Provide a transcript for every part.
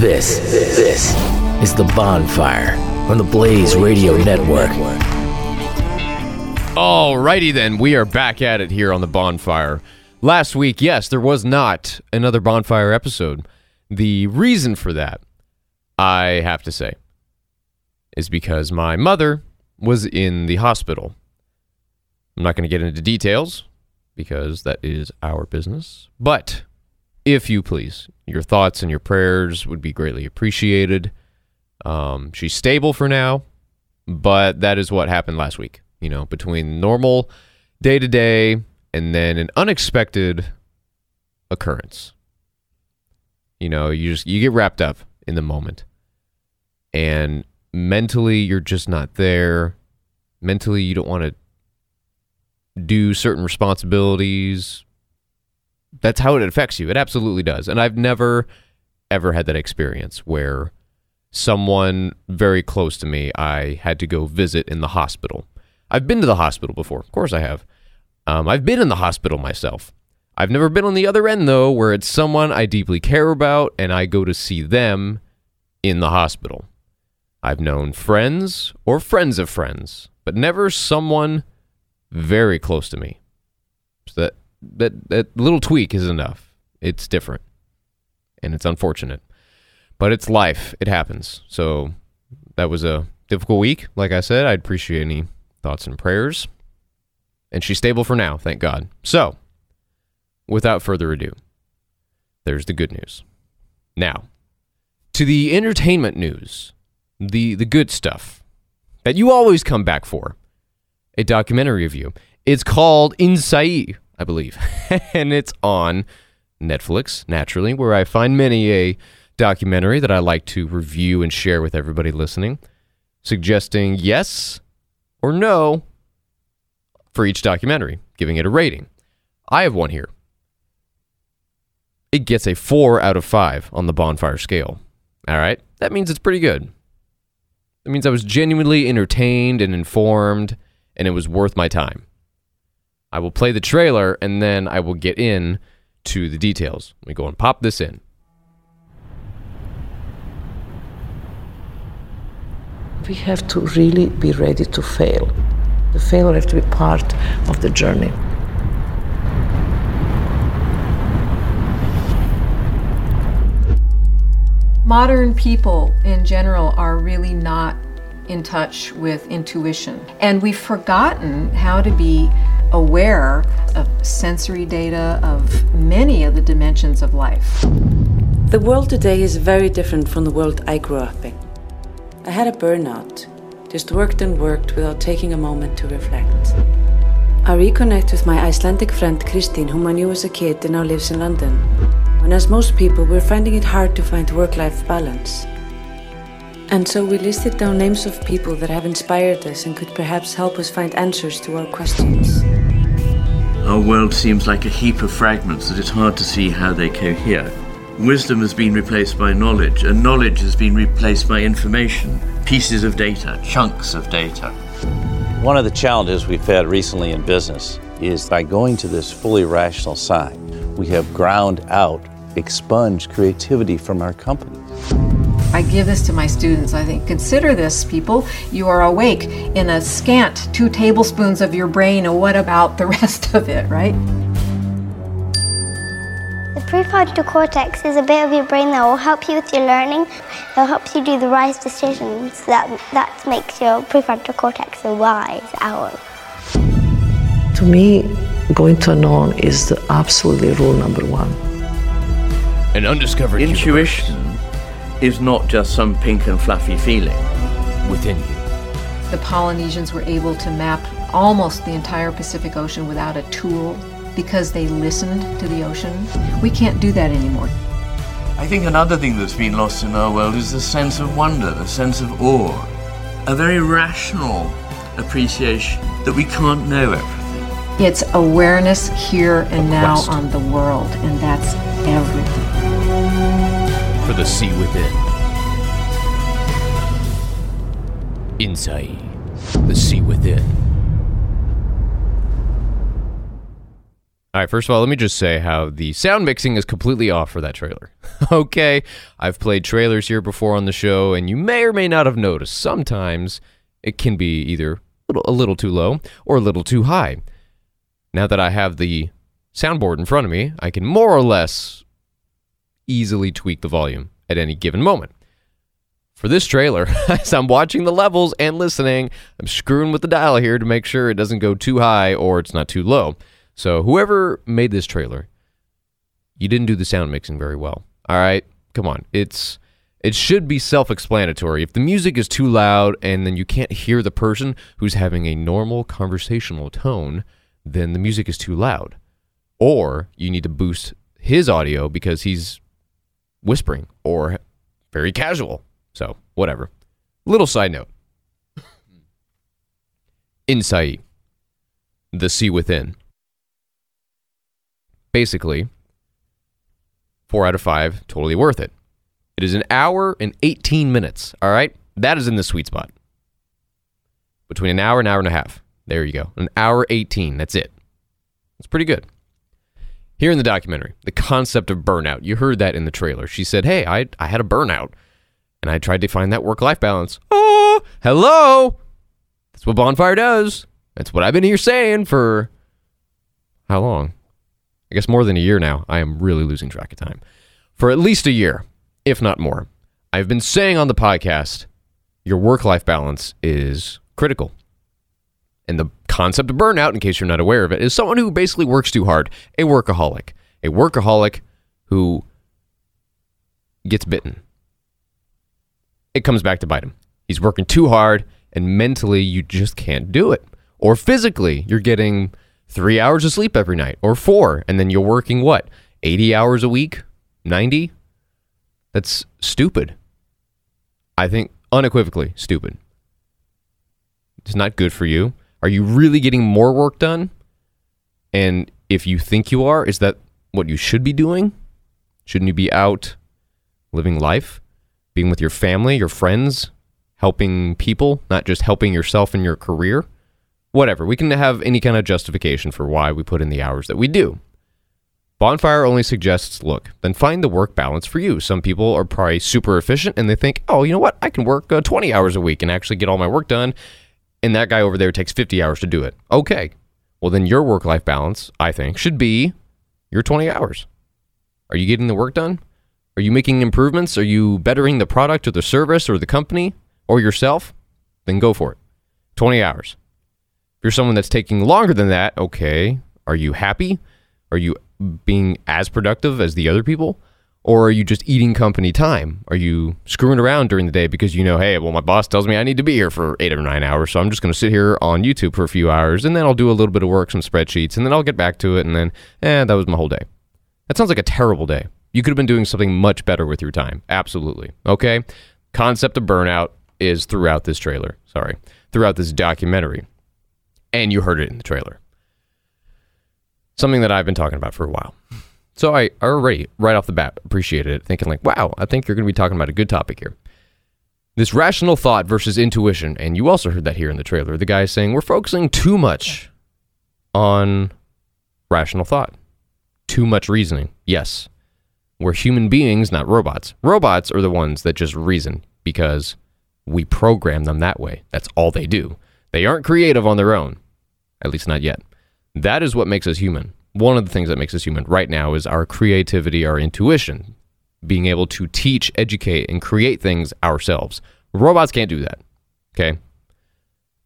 This, this is The Bonfire on the Blaze Radio Network. Alrighty then, we are back at it here on the bonfire. Last week, yes, there was not another bonfire episode. The reason for that, I have to say, is because my mother was in the hospital. I'm not going to get into details because that is our business. But if you please, your thoughts and your prayers would be greatly appreciated. Um, she's stable for now, but that is what happened last week. You know, between normal day to day and then an unexpected occurrence. You know, you just you get wrapped up in the moment, and mentally you're just not there. Mentally, you don't want to do certain responsibilities. That's how it affects you. It absolutely does. And I've never ever had that experience where someone very close to me I had to go visit in the hospital. I've been to the hospital before. Of course I have. Um, I've been in the hospital myself. I've never been on the other end though, where it's someone I deeply care about and I go to see them in the hospital. I've known friends or friends of friends, but never someone very close to me. So that that that little tweak is enough. It's different, and it's unfortunate, but it's life. It happens. So that was a difficult week. Like I said, I'd appreciate any thoughts and prayers. And she's stable for now, thank God. So, without further ado, there's the good news. Now, to the entertainment news, the the good stuff that you always come back for. A documentary review. It's called Innsæi, I believe, and it's on Netflix, naturally, where I find many a documentary that I like to review and share with everybody listening, suggesting yes or no for each documentary, giving it a rating. I have one here. It gets a 4 out of 5 on the bonfire scale. All right? That means it's pretty good. That means I was genuinely entertained and informed, and it was worth my time. I will play the trailer and then I will get in to the details. Let me go and pop this in. We have to really be ready to fail. The failure has to be part of the journey. Modern people in general are really not in touch with intuition. And we've forgotten how to be aware of sensory data, of many of the dimensions of life. The world today is very different from the world I grew up in. I had a burnout, just worked and worked without taking a moment to reflect. I reconnect with my Icelandic friend Christine, whom I knew as a kid and now lives in London. When, as most people, we're finding it hard to find work life balance. And so we listed down names of people that have inspired us and could perhaps help us find answers to our questions. Our world seems like a heap of fragments that it's hard to see how they cohere. Wisdom has been replaced by knowledge, and knowledge has been replaced by information, pieces of data, chunks of data. One of the challenges we've had recently in business is by going to this fully rational side, we have ground out, expunged creativity from our companies. I give this to my students. I think, consider this, people. You are awake in a scant two tablespoons of your brain, and what about the rest of it, right? The prefrontal cortex is a bit of your brain that will help you with your learning. It helps you do the right decisions. That that makes your prefrontal cortex a wise owl. To me, going to a unknown is the absolutely rule number one. An undiscovered Intuition is not just some pink and fluffy feeling. within you. The Polynesians were able to map almost the entire Pacific Ocean without a tool because they listened to the ocean. We can't do that anymore. I think another thing that's been lost in our world is the sense of wonder, the sense of awe, a very rational appreciation that we can't know everything. It's awareness here and now on the world, and that's everything. The sea within. Innsæi. The sea within. All right, first of all, let me just say how the sound mixing is completely off for that trailer. okay, I've played trailers here before on the show, and you may or may not have noticed sometimes it can be either a little too low or a little too high. Now that I have the soundboard in front of me, I can more or less easily tweak the volume at any given moment. For this trailer, as I'm watching the levels and listening, I'm screwing with the dial here to make sure it doesn't go too high or it's not too low. So, whoever made this trailer, you didn't do the sound mixing very well. All right, come on. It's it should be self-explanatory. If the music is too loud and then you can't hear the person who's having a normal conversational tone, then the music is too loud. Or you need to boost his audio because he's whispering or very casual. So, whatever. Little side note. Innsæi. The Sea Within. Basically, 4 out of 5, totally worth it. It is an hour and 18 minutes, all right? That is in the sweet spot. Between an hour and an hour and a half. There you go. An hour 18, that's it. It's pretty good. Here in the documentary, the concept of burnout. You heard that in the trailer. She said, Hey, I, I had a burnout and I tried to find that work life balance. Oh, hello. That's what Bonfire does. That's what I've been here saying for how long? I guess more than a year now. I am really losing track of time. For at least a year, if not more. I've been saying on the podcast your work life balance is critical. And the concept of burnout, in case you're not aware of it, is someone who basically works too hard, a workaholic. A workaholic who gets bitten. It comes back to bite him. He's working too hard, and mentally, you just can't do it. Or physically, you're getting three hours of sleep every night, or four, and then you're working what? 80 hours a week? 90? That's stupid. I think unequivocally stupid. It's not good for you. Are you really getting more work done? And if you think you are, is that what you should be doing? Shouldn't you be out living life, being with your family, your friends, helping people, not just helping yourself in your career? Whatever. We can have any kind of justification for why we put in the hours that we do. Bonfire only suggests look, then find the work balance for you. Some people are probably super efficient and they think, oh, you know what? I can work uh, 20 hours a week and actually get all my work done. And that guy over there takes 50 hours to do it. Okay. Well, then your work life balance, I think, should be your 20 hours. Are you getting the work done? Are you making improvements? Are you bettering the product or the service or the company or yourself? Then go for it. 20 hours. If you're someone that's taking longer than that, okay. Are you happy? Are you being as productive as the other people? Or are you just eating company time? Are you screwing around during the day because you know, hey, well, my boss tells me I need to be here for eight or nine hours, so I'm just going to sit here on YouTube for a few hours, and then I'll do a little bit of work, some spreadsheets, and then I'll get back to it, and then, eh, that was my whole day. That sounds like a terrible day. You could have been doing something much better with your time. Absolutely. Okay? Concept of burnout is throughout this trailer. Sorry. Throughout this documentary. And you heard it in the trailer. Something that I've been talking about for a while. So I already, right off the bat, appreciated it, thinking like, wow, I think you're going to be talking about a good topic here. This rational thought versus intuition, and you also heard that here in the trailer. The guy is saying we're focusing too much on rational thought, too much reasoning. Yes, We're human beings, not robots. Robots are the ones that just reason because we program them that way. That's all they do. They aren't creative on their own, at least not yet. That is what makes us human. One of the things that makes us human right now is our creativity, our intuition, being able to teach, educate, and create things ourselves. Robots can't do that. Okay?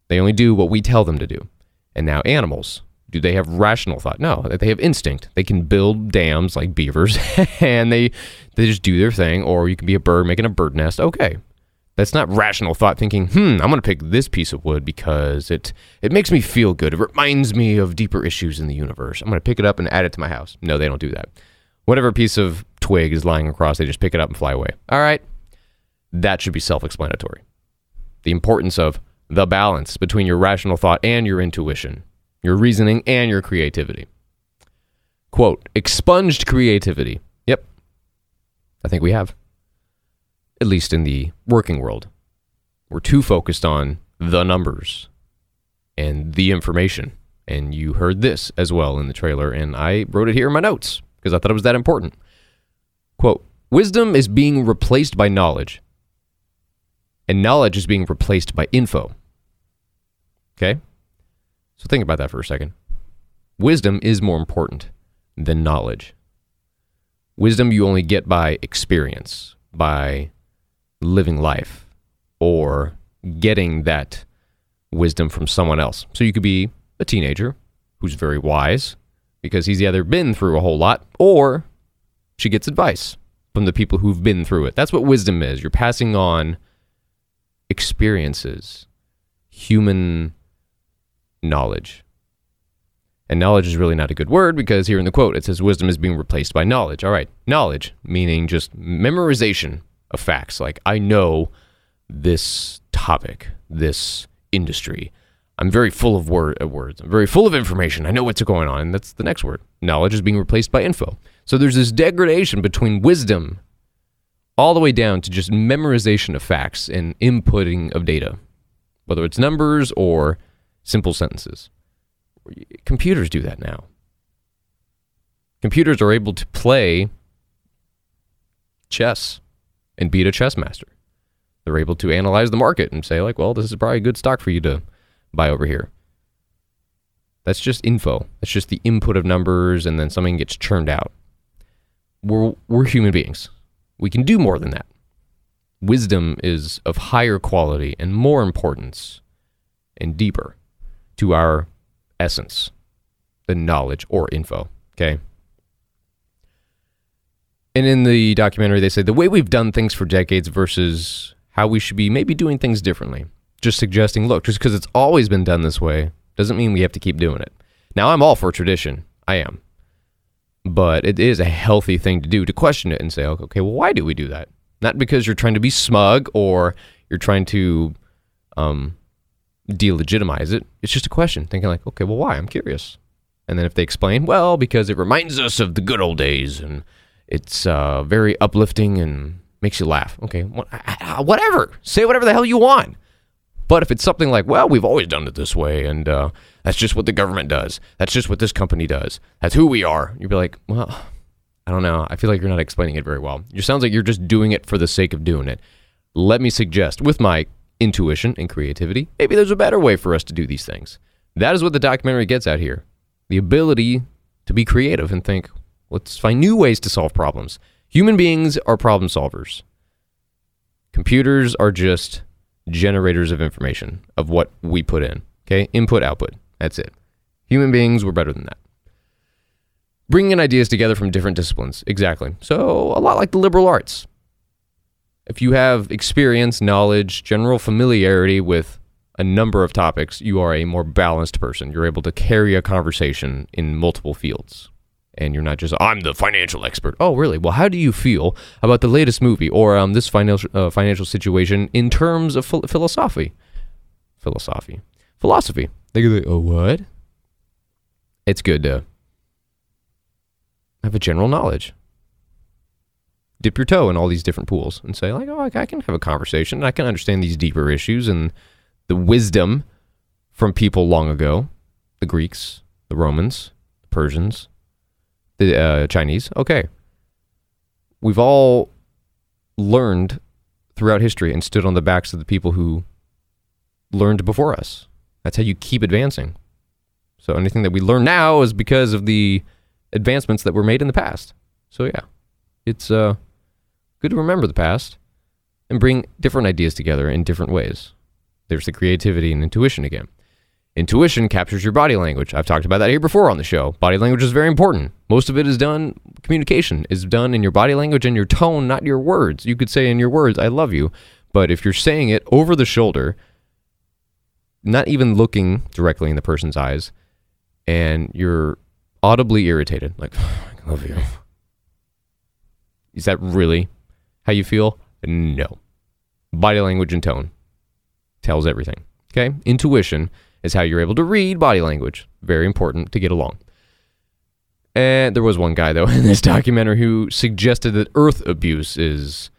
They only do what we tell them to do. And now animals, do they have rational thought? No, they have instinct. They can build dams like beavers and they they just do their thing or you can be a bird making a bird nest. Okay. That's not rational thought thinking, "Hmm, I'm going to pick this piece of wood because it it makes me feel good. It reminds me of deeper issues in the universe. I'm going to pick it up and add it to my house." No, they don't do that. Whatever piece of twig is lying across, they just pick it up and fly away. All right. That should be self-explanatory. The importance of the balance between your rational thought and your intuition your reasoning, and your creativity. Quote, expunged creativity. Yep. I think we have. At least in the working world. We're too focused on the numbers and the information. And you heard this as well in the trailer, and I wrote it here in my notes because I thought it was that important. Quote, wisdom is being replaced by knowledge, and knowledge is being replaced by info. Okay? So think about that for a second. Wisdom is more important than knowledge. Wisdom you only get by experience, by living life, or getting that wisdom from someone else. So you could be a teenager who's very wise because he's either been through a whole lot or she gets advice from the people who've been through it. That's what wisdom is. You're passing on experiences, human knowledge. And knowledge is really not a good word because here in the quote it says wisdom is being replaced by knowledge. All right, knowledge meaning just memorization of facts. Like I know this topic, this industry. I'm very full of word, uh, words. I'm very full of information. I know what's going on. And that's the next word. Knowledge is being replaced by info. So there's this degradation between wisdom all the way down to just memorization of facts and inputting of data, whether it's numbers or simple sentences. Computers do that now. Computers are able to play chess and beat a chess master. They're able to analyze the market and say, like, well, this is probably a good stock for you to buy over here. That's just info. That's just the input of numbers, and then something gets churned out. We're, we're human beings. We can do more than that. Wisdom is of higher quality and more importance and deeper to our essence, than knowledge or info. Okay. And in the documentary, they say the way we've done things for decades versus how we should be maybe doing things differently. Just suggesting, look, just because it's always been done this way doesn't mean we have to keep doing it. Now, I'm all for tradition. I am. But it is a healthy thing to do to question it and say, okay, well, why do we do that? Not because you're trying to be smug or you're trying to um, delegitimize it. It's just a question, thinking like, okay, well, why? I'm curious. And then if they explain, well, because it reminds us of the good old days and it's uh, very uplifting and makes you laugh. Okay, whatever. Say whatever the hell you want. But if it's something like, well, we've always done it this way, and uh, that's just what the government does. That's just what this company does. That's who we are. You'd be like, well, I don't know. I feel like you're not explaining it very well. It sounds like you're just doing it for the sake of doing it. Let me suggest, with my intuition and creativity, maybe there's a better way for us to do these things. That is what the documentary gets at here the ability to be creative and think, let's find new ways to solve problems. Human beings are problem solvers. Computers are just generators of information, of what we put in. Okay? Input, output. That's it. Human beings were better than that. Bringing ideas together from different disciplines. Exactly. So, a lot like the liberal arts if you have experience, knowledge, general familiarity with a number of topics, you are a more balanced person. You're able to carry a conversation in multiple fields. And you're not just, I'm the financial expert. Oh, really? Well, how do you feel about the latest movie or um, this financial, uh, financial situation in terms of ph- philosophy? Philosophy. Philosophy. They go, oh, what? It's good to have a general knowledge dip your toe in all these different pools and say like, oh, I can have a conversation. I can understand these deeper issues and the wisdom from people long ago, the Greeks, the Romans, the Persians, the uh, Chinese. Okay, we've all learned throughout history and stood on the backs of the people who learned before us. That's how you keep advancing. So anything that we learn now is because of the advancements that were made in the past. So yeah, it's uh, good to remember the past and bring different ideas together in different ways. There's the creativity and intuition again. Intuition captures your body language. I've talked about that here before on the show. Body language is very important. Most of it is done, communication is done in your body language and your tone, not your words. You could say in your words, I love you. But if you're saying it over the shoulder, not even looking directly in the person's eyes, and you're audibly irritated, like, I love you. Is that really how you feel? No. Body language and tone tells everything. Okay? Intuition is how you're able to read body language. Very important to get along. And there was one guy, though, in this documentary who suggested that earth abuse is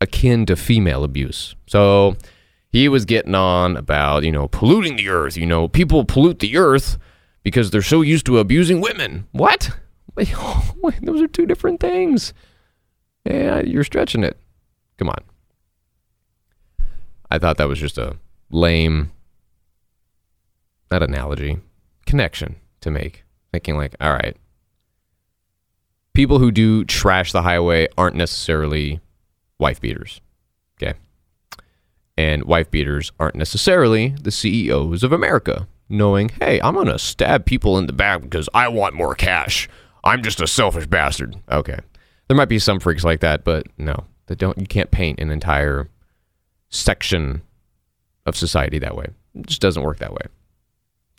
akin to female abuse. So he was getting on about, you know, polluting the earth. You know, people pollute the earth because they're so used to abusing women. What? Those are two different things. Yeah, you're stretching it. Come on. I thought that was just a lame, not analogy, connection to make. Thinking, like, all right, people who do trash the highway aren't necessarily wife beaters. Okay. And wife beaters aren't necessarily the CEOs of America, knowing, hey, I'm going to stab people in the back because I want more cash. I'm just a selfish bastard. Okay. There might be some freaks like that, but no, that don't. You can't paint an entire section of society that way. It just doesn't work that way.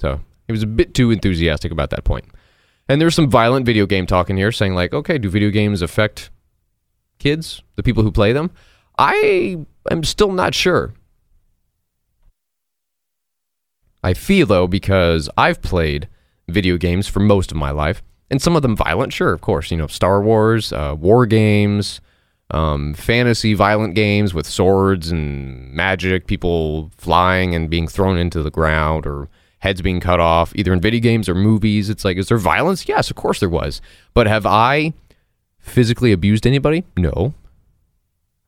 So he was a bit too enthusiastic about that point. And there's some violent video game talk in here, saying like, okay, do video games affect kids, the people who play them? I am still not sure. I feel though because I've played video games for most of my life and some of them violent, sure, of course. You know, Star Wars, uh, war games, um, fantasy violent games with swords and magic, people flying and being thrown into the ground or heads being cut off, either in video games or movies. It's like, is there violence? Yes, of course there was. But have I physically abused anybody? No.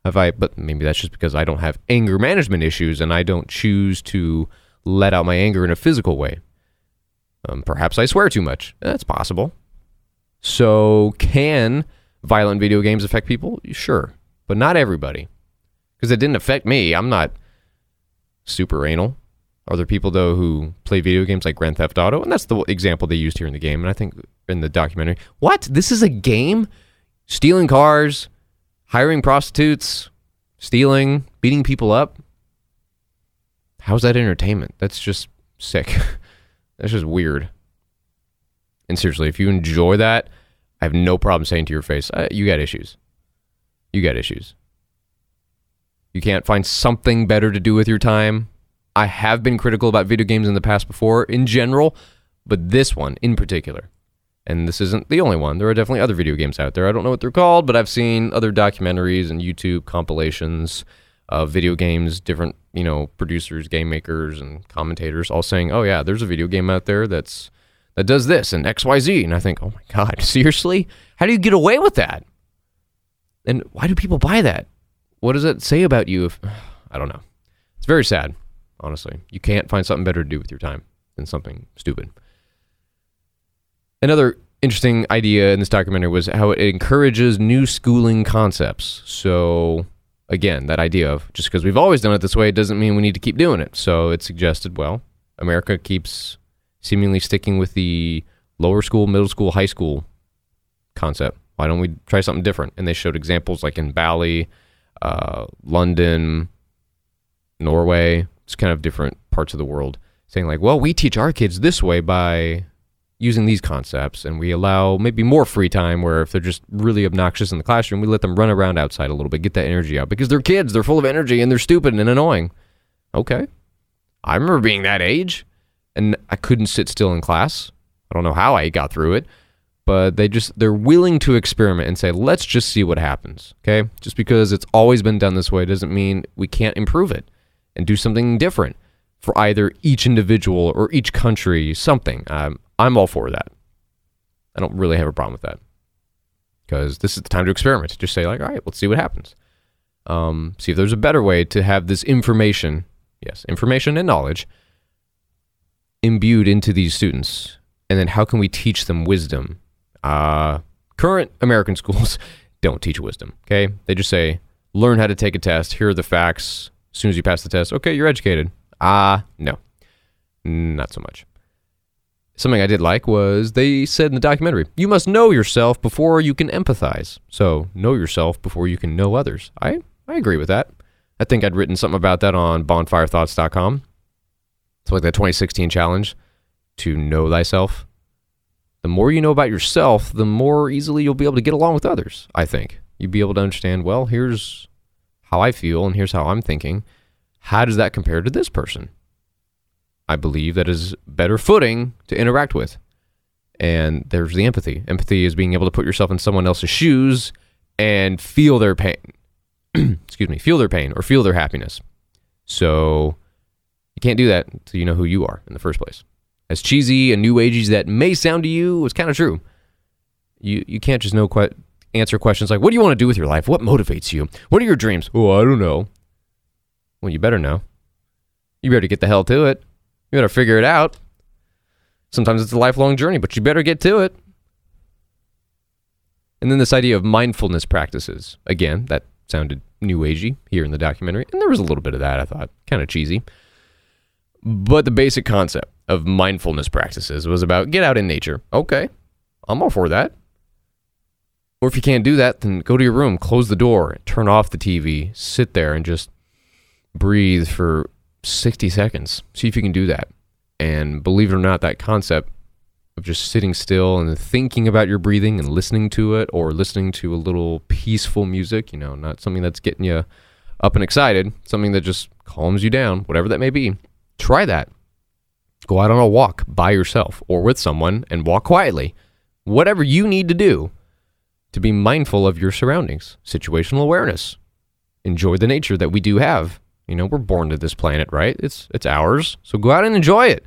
Have I? But maybe that's just because I don't have anger management issues and I don't choose to let out my anger in a physical way. Um, perhaps I swear too much. That's possible. So, can violent video games affect people? Sure, but not everybody. Because it didn't affect me. I'm not super anal. Are there people though who play video games like Grand Theft Auto? And that's the example they used here in the game. And I think in the documentary, what? This is a game? Stealing cars, hiring prostitutes, stealing, beating people up. How's that entertainment? That's just sick. that's just weird. And seriously, if you enjoy that, I have no problem saying to your face, uh, you got issues. You got issues. You can't find something better to do with your time. I have been critical about video games in the past before in general, but this one in particular. And this isn't the only one. There are definitely other video games out there. I don't know what they're called, but I've seen other documentaries and YouTube compilations of video games, different, you know, producers, game makers, and commentators all saying, oh, yeah, there's a video game out there that's that does this and XYZ. And I think, oh my God, seriously? How do you get away with that? And why do people buy that? What does that say about you? If I don't know. It's very sad, honestly. You can't find something better to do with your time than something stupid. Another interesting idea in this documentary was how it encourages new schooling concepts. So, again, that idea of just because we've always done it this way doesn't mean we need to keep doing it. So, it suggested, well, America keeps seemingly sticking with the lower school, middle school, high school concept. Why don't we try something different? And they showed examples like in Bali, uh, London, Norway. It's kind of different parts of the world saying like, well, we teach our kids this way by using these concepts, and we allow maybe more free time where if they're just really obnoxious in the classroom, we let them run around outside a little bit, get that energy out because they're kids, they're full of energy, and they're stupid and annoying. Okay, I remember being that age and I couldn't sit still in class. I don't know how I got through it, but they just they're willing to experiment and say, "Let's just see what happens." Okay? Just because it's always been done this way doesn't mean we can't improve it and do something different for either each individual or each country, something. Um, I'm all for that. I don't really have a problem with that. because this is the time to experiment. Just say like, all right, let's see what happens. Um, see if there's a better way to have this information, yes, information and knowledge imbued into these students, and then how can we teach them wisdom? Uh, current American schools don't teach wisdom. Okay, they just say learn how to take a test. Here are the facts. As soon as you pass the test, okay, you're educated. Ah, uh, no, not so much. Something I did like was they said in the documentary, you must know yourself before you can empathize. So, know yourself before you can know others. I, I agree with that. I think I'd written something about that on bonfirethoughts.com. It's like the 2016 challenge to know thyself. The more you know about yourself, the more easily you'll be able to get along with others, I think. You'll be able to understand, well, here's how I feel and here's how I'm thinking. How does that compare to this person? I believe that is better footing to interact with. And there's the empathy. Empathy is being able to put yourself in someone else's shoes and feel their pain. Excuse me, feel their pain or feel their happiness. So you can't do that until you know who you are in the first place. As cheesy and new agey as that may sound to you, it's kind of true. You you can't just know que- answer questions like, "What do you want to do with your life? What motivates you? What are your dreams?" Oh, I don't know. Well, you better know. You better get the hell to it. You better figure it out. Sometimes it's a lifelong journey, but you better get to it. And then this idea of mindfulness practices. Again, that sounded new agey here in the documentary, and there was a little bit of that, I thought, kind of cheesy. But the basic concept of mindfulness practices was about get out in nature. Okay, I'm all for that. Or if you can't do that, then go to your room, close the door, turn off the TV, sit there and just breathe for 60 seconds. See if you can do that. And believe it or not, that concept of just sitting still and thinking about your breathing and listening to it or listening to a little peaceful music, you know, not something that's getting you up and excited, something that just calms you down, whatever that may be. Try that. Go out on a walk by yourself or with someone and walk quietly. Whatever you need to do to be mindful of your surroundings, situational awareness. Enjoy the nature that we do have. You know, we're born to this planet, right? It's it's ours. So go out and enjoy it.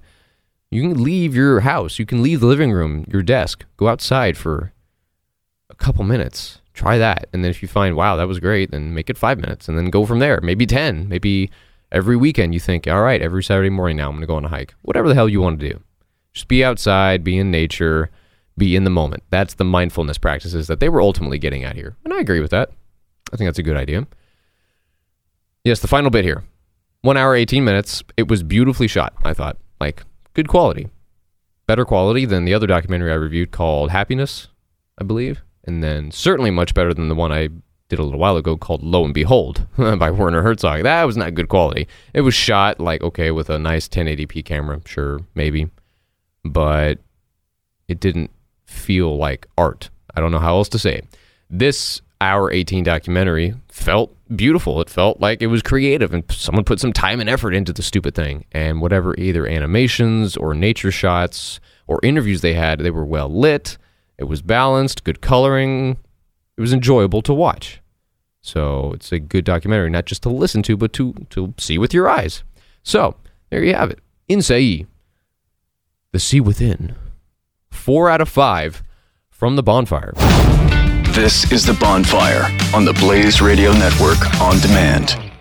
You can leave your house, you can leave the living room, your desk, go outside for a couple minutes. Try that. And then if you find, wow, that was great, then make it 5 minutes and then go from there. Maybe 10, maybe every weekend you think, all right, every Saturday morning now I'm going to go on a hike. Whatever the hell you want to do. Just be outside, be in nature, be in the moment. That's the mindfulness practices that they were ultimately getting at here. And I agree with that. I think that's a good idea. Yes, the final bit here. One hour, 18 minutes. It was beautifully shot, I thought. Like, good quality. Better quality than the other documentary I reviewed called Happiness, I believe. And then certainly much better than the one I did a little while ago called Lo and Behold by Werner Herzog. That was not good quality. It was shot like okay with a nice 1080p camera, sure, maybe, but it didn't feel like art. I don't know how else to say it. This hour 18 documentary felt beautiful. It felt like it was creative and someone put some time and effort into the stupid thing. And whatever either animations or nature shots or interviews they had, they were well lit. It was balanced, good coloring, it was enjoyable to watch. So it's a good documentary, not just to listen to, but to, to see with your eyes. So there you have it. Innsæi, The Sea Within. Four out of five from the bonfire. This is The Bonfire on the Blaze Radio Network on demand.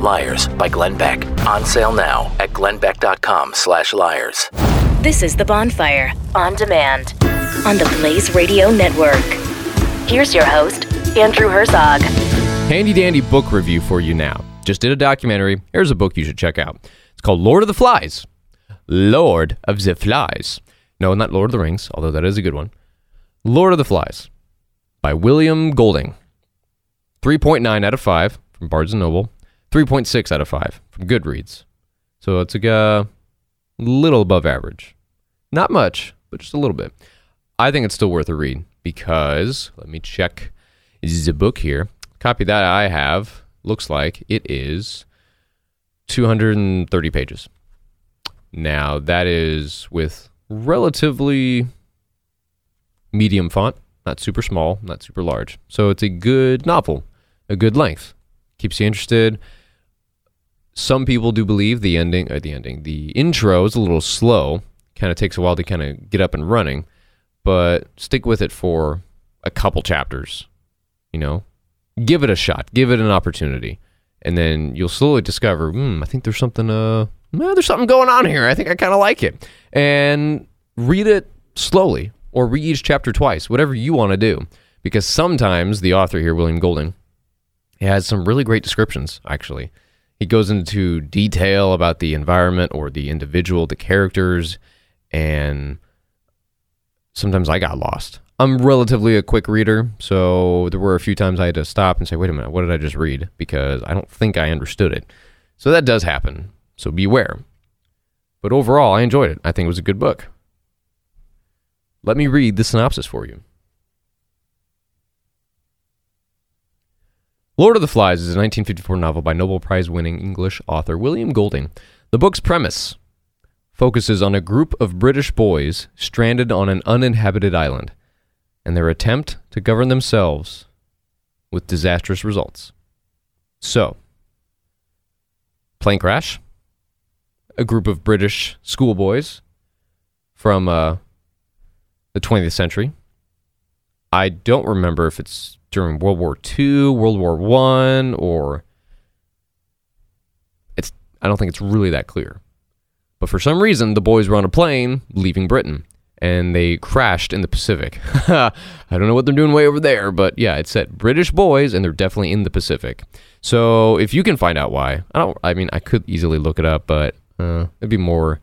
Liars by Glenn Beck. On sale now at glennbeck.com slash liars. This is The Bonfire on demand on the Blaze Radio Network. Here's your host, Andrew Herzog. Handy dandy book review for you now. Just did a documentary. Here's a book you should check out. It's called Lord of the Flies. Lord of the Flies. No, not Lord of the Rings, although that is a good one. Lord of the Flies by William Golding. 3.9 out of 5 from Barnes & Noble. 3.6 out of 5 from Goodreads. So it's a uh, little above average. Not much, but just a little bit. I think it's still worth a read because, let me check the book here. Copy that I have looks like it is 230 pages. Now, that is with relatively medium font, not super small, not super large. So it's a good novel, a good length. Keeps you interested. Some people do believe the ending, or the ending, the intro is a little slow. Kind of takes a while to kind of get up and running, but stick with it for a couple chapters. You know, give it a shot, give it an opportunity and then you'll slowly discover, hmm, I think there's something, uh, well, there's something going on here. I think I kind of like it, and read it slowly or read each chapter twice, whatever you want to do, because sometimes the author here, William Golding, he has some really great descriptions. Actually, he goes into detail about the environment or the individual, the characters, and sometimes I got lost. I'm relatively a quick reader, so there were a few times I had to stop and say, wait a minute, what did I just read? Because I don't think I understood it. So that does happen. So beware. But overall, I enjoyed it. I think it was a good book. Let me read the synopsis for you. Lord of the Flies is a 1954 novel by Nobel Prize winning English author William Golding. The book's premise focuses on a group of British boys stranded on an uninhabited island and their attempt to govern themselves with disastrous results. So, plane crash, a group of British schoolboys from uh, the 20th century. I don't remember if it's during World War II, World War One, or it's. I don't think it's really that clear. But for some reason, the boys were on a plane leaving Britain and they crashed in the Pacific. I don't know what they're doing way over there, but yeah, it said British boys, and they're definitely in the Pacific. So if you can find out why, I don't. I mean, I could easily look it up, but uh, it'd be more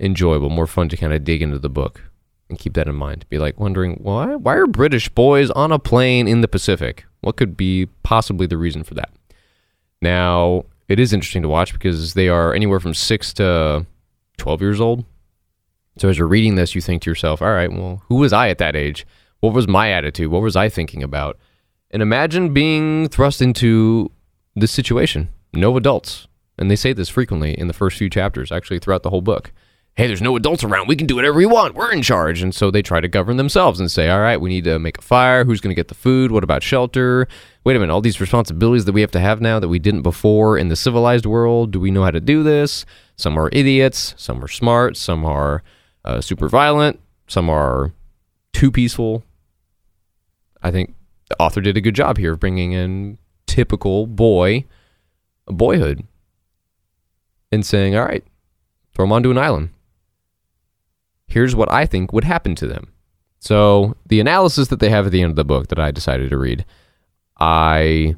enjoyable, more fun to kind of dig into the book and keep that in mind. Be like wondering why why are British boys on a plane in the Pacific? What could be possibly the reason for that? Now, it is interesting to watch because they are anywhere from six to twelve years old so as you're reading this, you think to yourself, all right, well, who was I at that age? What was my attitude? What was I thinking about? And imagine being thrust into this situation. No adults. And they say this frequently in the first few chapters, actually throughout the whole book. Hey, there's no adults around. We can do whatever we want. We're in charge. And so they try to govern themselves and say, all right, we need to make a fire. Who's going to get the food? What about shelter? Wait a minute. All these responsibilities that we have to have now that we didn't before in the civilized world. Do we know how to do this? Some are idiots. Some are smart. Some are uh, super violent. Some are too peaceful. I think the author did a good job here of bringing in typical boy, boyhood, and saying, all right, throw them onto an island. Here's what I think would happen to them. So the analysis that they have at the end of the book that I decided to read, I,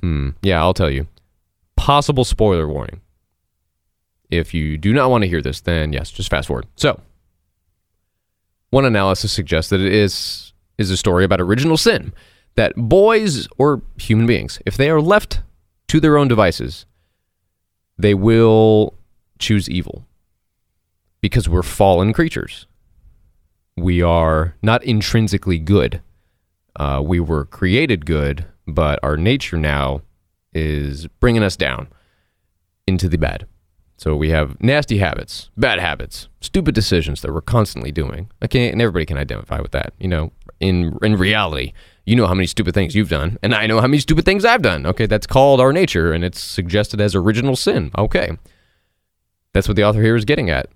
hmm, yeah, I'll tell you. Possible spoiler warning. If you do not want to hear this, then yes, just fast forward. So one analysis suggests that it is is a story about original sin, that boys or human beings, if they are left to their own devices, they will choose evil because we're fallen creatures. We are not intrinsically good. Uh, we were created good, but our nature now is bringing us down into the bad. So we have nasty habits, bad habits, stupid decisions that we're constantly doing. Okay, and everybody can identify with that. You know, in in reality, you know how many stupid things you've done, and I know how many stupid things I've done. Okay, that's called our nature, and it's suggested as original sin. Okay, that's what the author here is getting at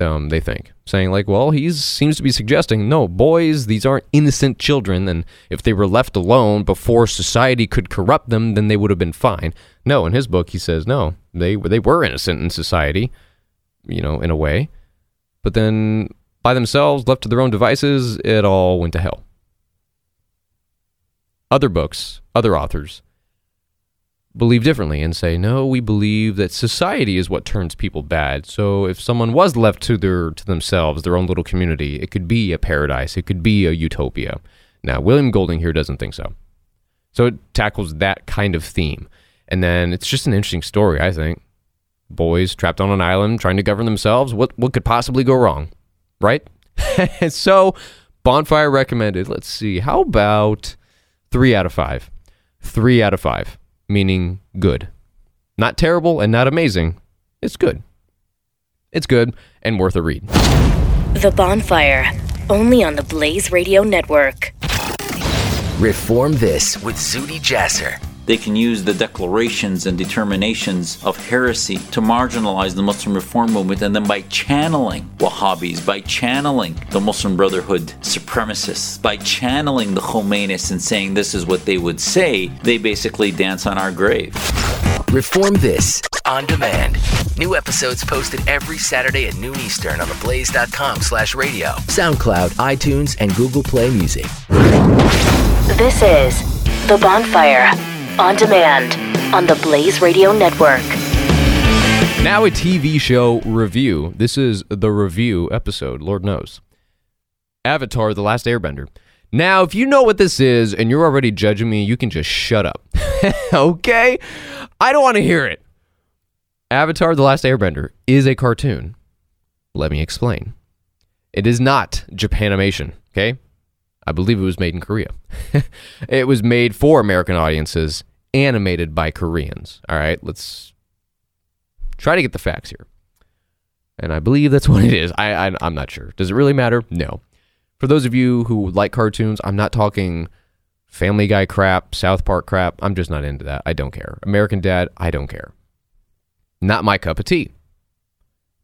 um, they think, saying like, well, he seems to be suggesting, no, boys, these aren't innocent children, and if they were left alone before society could corrupt them, then they would have been fine. No, in his book, he says, no, they they were innocent in society, you know, in a way, but then by themselves, left to their own devices, it all went to hell. Other books, other authors believe differently and say, no, we believe that society is what turns people bad. So if someone was left to their to themselves, their own little community, it could be a paradise, it could be a utopia. Now, William Golding here doesn't think so. So it tackles that kind of theme. And then it's just an interesting story, I think. Boys trapped on an island trying to govern themselves. What what could possibly go wrong? Right? so Bonfire recommended. Let's see. How about 3 out of 5? 3 out of 5 meaning good. Not terrible and not amazing. It's good. It's good and worth a read. The Bonfire, only on the Blaze Radio Network. Reform This with Zuhdi Jasser. They can use the declarations and determinations of heresy to marginalize the Muslim reform movement, and then by channeling Wahhabis, by channeling the Muslim Brotherhood supremacists, by channeling the Khomeinists and saying this is what they would say, they basically dance on our grave. Reform This on demand. New episodes posted every Saturday at noon Eastern on theblaze.com slash radio, SoundCloud, iTunes, and Google Play Music. This is The Bonfire on demand on the Blaze Radio Network. Now, a TV show review. This is the review episode, Lord knows. Avatar The Last Airbender. Now, if you know what this is and you're already judging me, you can just shut up. okay? I don't want to hear it. Avatar The Last Airbender is a cartoon. Let me explain. It is not Japanimation, okay? I believe it was made in Korea. it was made for American audiences, animated by Koreans. All right, let's try to get the facts here. And I believe that's what it is. I, I I'm not sure. Does it really matter? No. For those of you who like cartoons, I'm not talking Family Guy crap, South Park crap. I'm just not into that. I don't care. American Dad, I don't care. Not my cup of tea.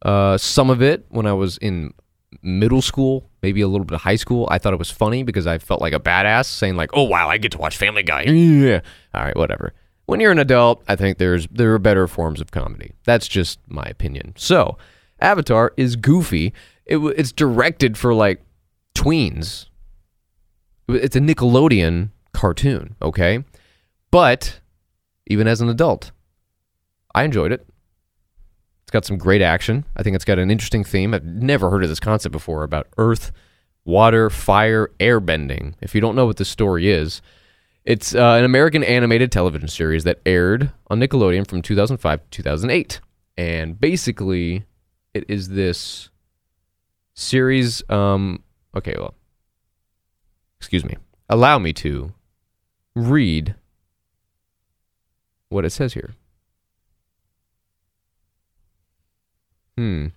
Uh, some of it when I was in middle school, maybe a little bit of high school, I thought it was funny because I felt like a badass saying like, "Oh wow, I get to watch Family Guy." Yeah. All right, whatever. When you're an adult, I think there's there are better forms of comedy. That's just my opinion. So, Avatar is goofy. It, it's directed for like tweens. It's a Nickelodeon cartoon, okay? But even as an adult, I enjoyed it. It's got some great action. I think it's got an interesting theme. I've never heard of this concept before about earth, water, fire, air bending. If you don't know what this story is, it's uh, an American animated television series that aired on Nickelodeon from 2005 to 2008. And basically, it is this series. Um, okay, well, excuse me. Allow me to read what it says here. Hmm.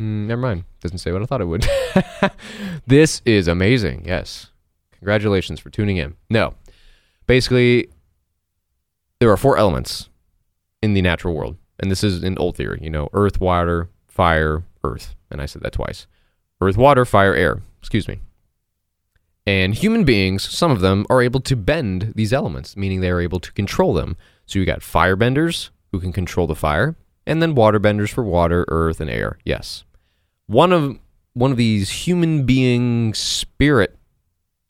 Mm, never mind. Doesn't say what I thought it would. this is amazing. Yes. Congratulations for tuning in. No. Basically, there are four elements in the natural world. And this is in old theory, you know, earth, water, fire, earth. And I said that twice. Earth, water, fire, air. Excuse me. And human beings, some of them, are able to bend these elements, meaning they are able to control them. So you got firebenders who can control the fire, and then waterbenders for water, earth, and air. Yes. One of one of these human being spirit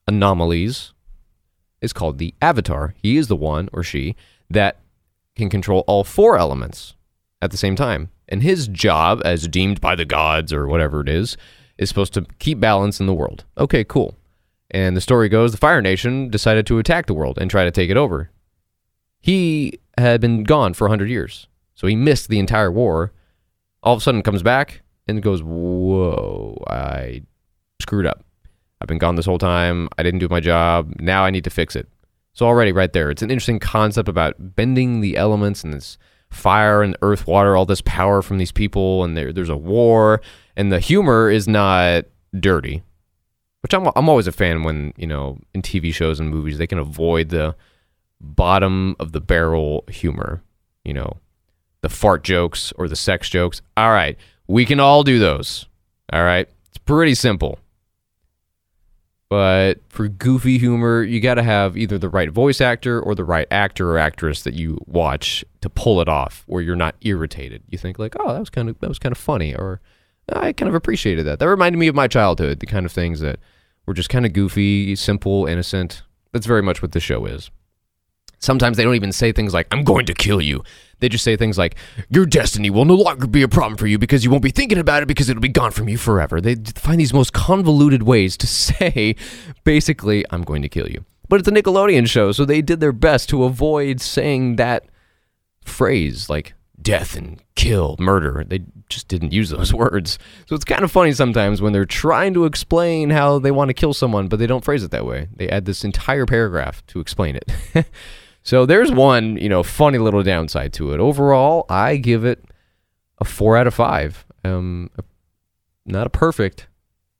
anomalies is called the avatar. He is the one or she that can control all four elements at the same time. And his job, as deemed by the gods or whatever it is, is supposed to keep balance in the world. Okay, cool. And the story goes the Fire Nation decided to attack the world and try to take it over. He had been gone for 100 years. So he missed the entire war. All of a sudden comes back and goes, Whoa, I screwed up. I've been gone this whole time. I didn't do my job. Now I need to fix it. So already right there, it's an interesting concept about bending the elements and this fire and earth, water, all this power from these people, and there, there's a war, and the humor is not dirty, which I'm I'm always a fan when you know in TV shows and movies they can avoid the bottom of the barrel humor, you know, the fart jokes or the sex jokes. All right, we can all do those. All right, it's pretty simple. But for goofy humor, you got to have either the right voice actor or the right actor or actress that you watch to pull it off, where you're not irritated. You think like, "Oh, that was kind of that was kind of funny," or "I kind of appreciated that." That reminded me of my childhood, the kind of things that were just kind of goofy, simple, innocent. That's very much what the show is. Sometimes they don't even say things like, I'm going to kill you. They just say things like, Your destiny will no longer be a problem for you because you won't be thinking about it because it'll be gone from you forever. They find these most convoluted ways to say, basically, I'm going to kill you. But it's a Nickelodeon show, so they did their best to avoid saying that phrase like death and kill, murder. They just didn't use those words. So it's kind of funny sometimes when they're trying to explain how they want to kill someone, but they don't phrase it that way. They add this entire paragraph to explain it. So there's one, you know, funny little downside to it. Overall, I give it a four out of five. Um, not a perfect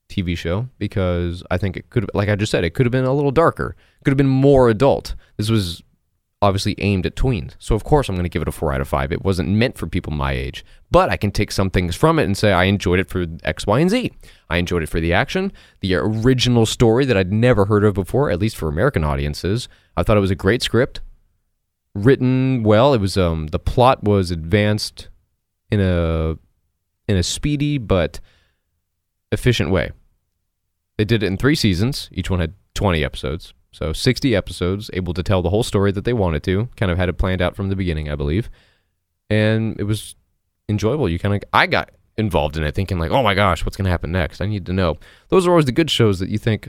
TV show because I think it could, like I just said, it could have been a little darker. Could have been more adult. This was obviously aimed at tweens. So of course I'm going to give it a 4 out of 5. It wasn't meant for people my age. But I can take some things from it and say I enjoyed it for X, Y, and Z. I enjoyed it for the action, the original story that I'd never heard of before, at least for American audiences. I thought it was a great script, written well. It was um the plot was advanced in a in a speedy but efficient way. They did it in 3 seasons. Each one had 20 episodes. So 60 episodes, able to tell the whole story that they wanted to. Kind of had it planned out from the beginning, I believe. And it was enjoyable. You kind of, I got involved in it thinking like, oh my gosh, what's going to happen next? I need to know. Those are always the good shows that you think,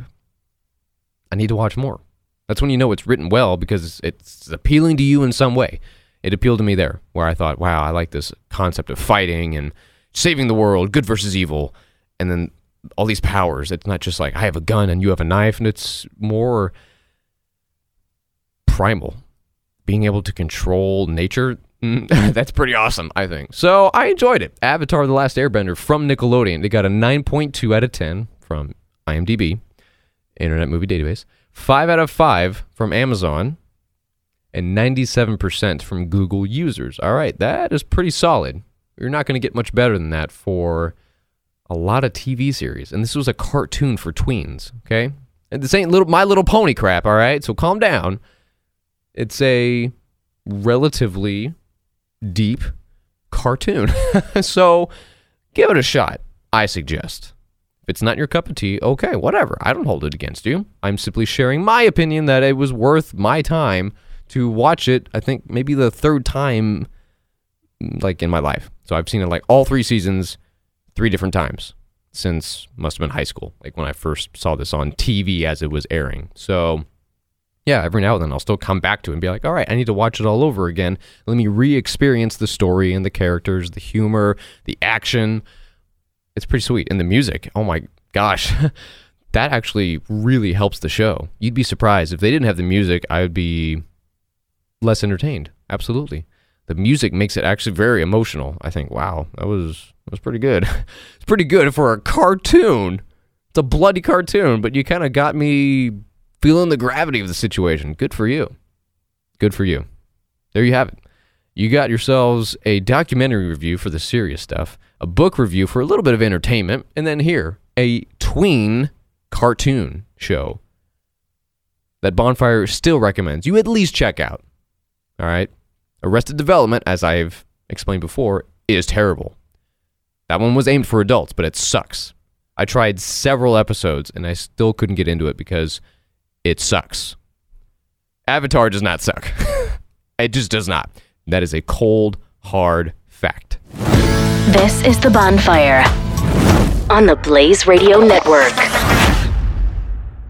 I need to watch more. That's when you know it's written well because it's appealing to you in some way. It appealed to me there, where I thought, wow, I like this concept of fighting and saving the world, good versus evil. And then all these powers. It's not just like I have a gun and you have a knife, and it's more primal. Being able to control nature, that's pretty awesome, I think. So I enjoyed it. Avatar The Last Airbender from Nickelodeon. They got a 9.2 out of 10 from IMDb, Internet Movie Database, 5 out of 5 from Amazon, and 97% from Google users. All right, that is pretty solid. You're not going to get much better than that for a lot of TV series. And this was a cartoon for tweens, okay? And this ain't little My Little Pony crap, all right? So calm down. It's a relatively deep cartoon. so give it a shot, I suggest. If it's not your cup of tea, okay, whatever. I don't hold it against you. I'm simply sharing my opinion that it was worth my time to watch it. I think maybe the third time like in my life. So I've seen it like all three seasons three different times since must have been high school, like when I first saw this on TV as it was airing. So yeah, every now and then I'll still come back to it and be like, all right, I need to watch it all over again. Let me re experience the story and the characters, the humor, the action. It's pretty sweet. And the music, oh my gosh, that actually really helps the show. You'd be surprised. If they didn't have the music, I would be less entertained. Absolutely. The music makes it actually very emotional. I think, wow, that was that was pretty good. it's pretty good for a cartoon. It's a bloody cartoon, but you kind of got me feeling the gravity of the situation. Good for you. Good for you. There you have it. You got yourselves a documentary review for the serious stuff, a book review for a little bit of entertainment, and then here, a tween cartoon show that Bonfire still recommends you at least check out. All right? Arrested Development, as I've explained before, is terrible. That one was aimed for adults, but it sucks. I tried several episodes and I still couldn't get into it because it sucks. Avatar does not suck. it just does not. That is a cold, hard fact. This is The Bonfire on the Blaze Radio Network.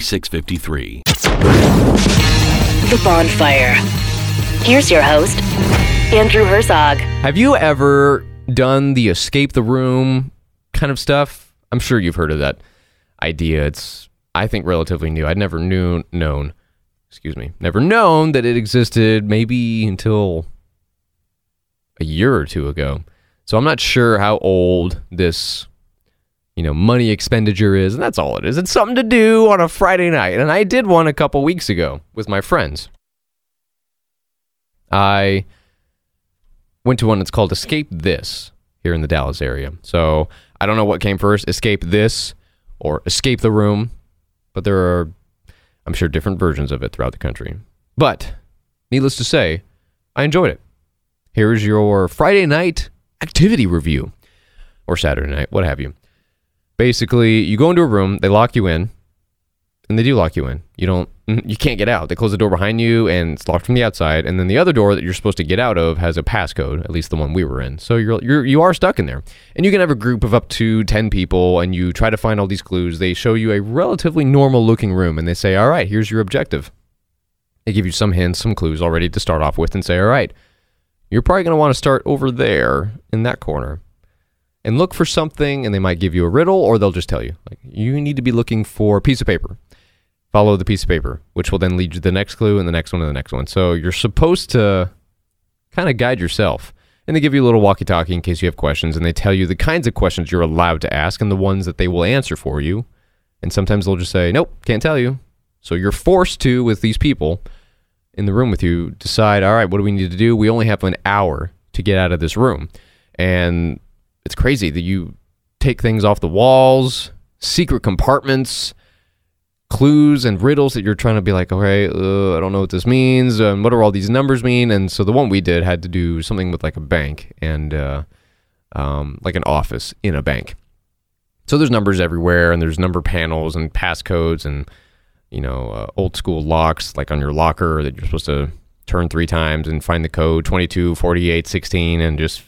4653. The Bonfire. Here's your host, Andrew Herzog. Have you ever done the escape the room kind of stuff? I'm sure you've heard of that idea. It's, I think, relatively new. I'd never knew, known, excuse me, never known that it existed maybe until a year or two ago. So I'm not sure how old this you know, money expenditure is, and that's all it is. It's something to do on a Friday night. And I did one a couple weeks ago with my friends. I went to one that's called Escape This here in the Dallas area. So I don't know what came first, Escape This or Escape the Room, but there are, I'm sure, different versions of it throughout the country. But needless to say, I enjoyed it. Here is your Friday night activity review or Saturday night, what have you. Basically, you go into a room, they lock you in, and they do lock you in. You don't you can't get out. They close the door behind you and it's locked from the outside. And then the other door that you're supposed to get out of has a passcode, at least the one we were in. So you're you're you are stuck in there. And you can have a group of up to 10 people and you try to find all these clues. They show you a relatively normal looking room and they say, "All right, here's your objective." They give you some hints, some clues already to start off with and say, "All right, you're probably going to want to start over there in that corner." And look for something, and they might give you a riddle, or they'll just tell you, like, you need to be looking for a piece of paper follow the piece of paper, which will then lead you to the next clue and the next one and the next one. So you're supposed to kind of guide yourself. And they give you a little walkie talkie in case you have questions, and they tell you the kinds of questions you're allowed to ask and the ones that they will answer for you. And sometimes they'll just say, nope, can't tell you. So you're forced to, with these people in the room with you, decide, all right, what do we need to do? We only have an hour to get out of this room. And it's crazy that you take things off the walls, secret compartments, clues and riddles that you're trying to be like, okay, uh, I don't know what this means. Um, what do all these numbers mean? And so the one we did had to do something with like a bank and uh, um, like an office in a bank. So there's numbers everywhere, and there's number panels and passcodes and you know uh, old school locks like on your locker that you're supposed to turn three times and find the code 22, 48, 16, and just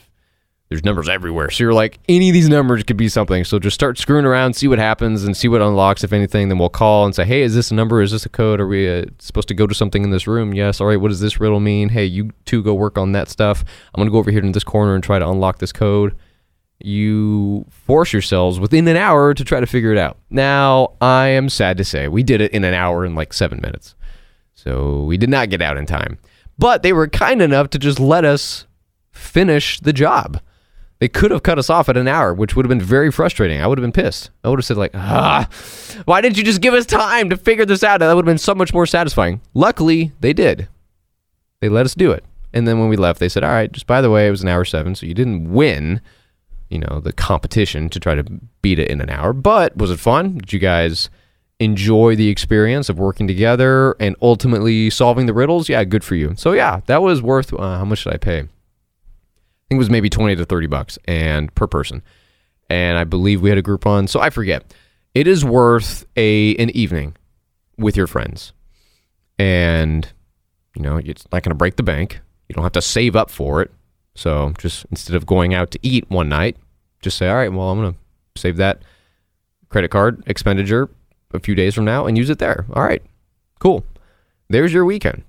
there's numbers everywhere. So you're like, any of these numbers could be something. So just start screwing around, see what happens, and see what unlocks, if anything. Then we'll call and say, hey, is this a number? Is this a code? Are we uh, supposed to go to something in this room? Yes. All right. What does this riddle mean? Hey, you two go work on that stuff. I'm going to go over here in this corner and try to unlock this code. You force yourselves within an hour to try to figure it out. Now, I am sad to say we did it in an hour and like seven minutes. So we did not get out in time. But they were kind enough to just let us finish the job. They could have cut us off at an hour, which would have been very frustrating. I would have been pissed. I would have said like, "Ah, why didn't you just give us time to figure this out?" That would have been so much more satisfying. Luckily, they did. They let us do it. And then when we left, they said, "All right, just by the way, it was an hour 7, so you didn't win, you know, the competition to try to beat it in an hour, but was it fun? Did you guys enjoy the experience of working together and ultimately solving the riddles? Yeah, good for you. So yeah, that was worth uh, how much did I pay? I think it was maybe 20 to 30 bucks and per person. And I believe we had a Groupon, so I forget. It is worth a an evening with your friends. And you know, it's not going to break the bank. You don't have to save up for it. So, just instead of going out to eat one night, just say, "All right, well, I'm going to save that credit card expenditure a few days from now and use it there." All right. Cool. There's your weekend.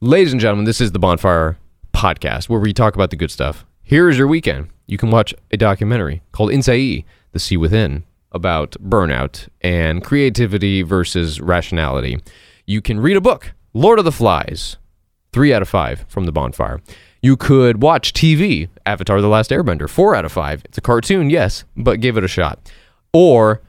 Ladies and gentlemen, this is the Bonfire podcast where we talk about the good stuff. Here is your weekend. You can watch a documentary called Innsæi The Sea Within about burnout and creativity versus rationality. You can read a book, Lord of the Flies, three out of five from the bonfire. You could watch TV, Avatar The Last Airbender, four out of five. It's a cartoon, yes, but give it a shot. Or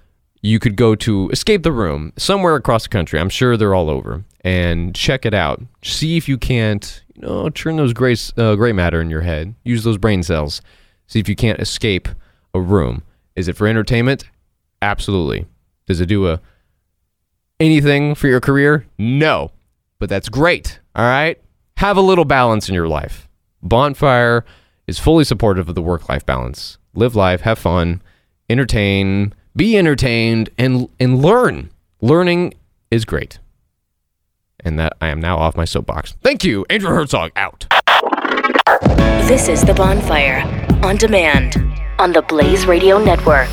you could go to Escape the Room somewhere across the country. I'm sure they're all over. And check it out. See if you can't you know, turn those gray, uh, gray matter in your head. Use those brain cells. See if you can't escape a room. Is it for entertainment? Absolutely. Does it do a anything for your career? No. But that's great. All right? Have a little balance in your life. Bonfire is fully supportive of the work life balance. Live life, have fun, entertain, be entertained, and, and learn. Learning is great and that I am now off my soapbox. Thank you, Andrew Herzog, out. This is The Bonfire on demand on the Blaze Radio Network.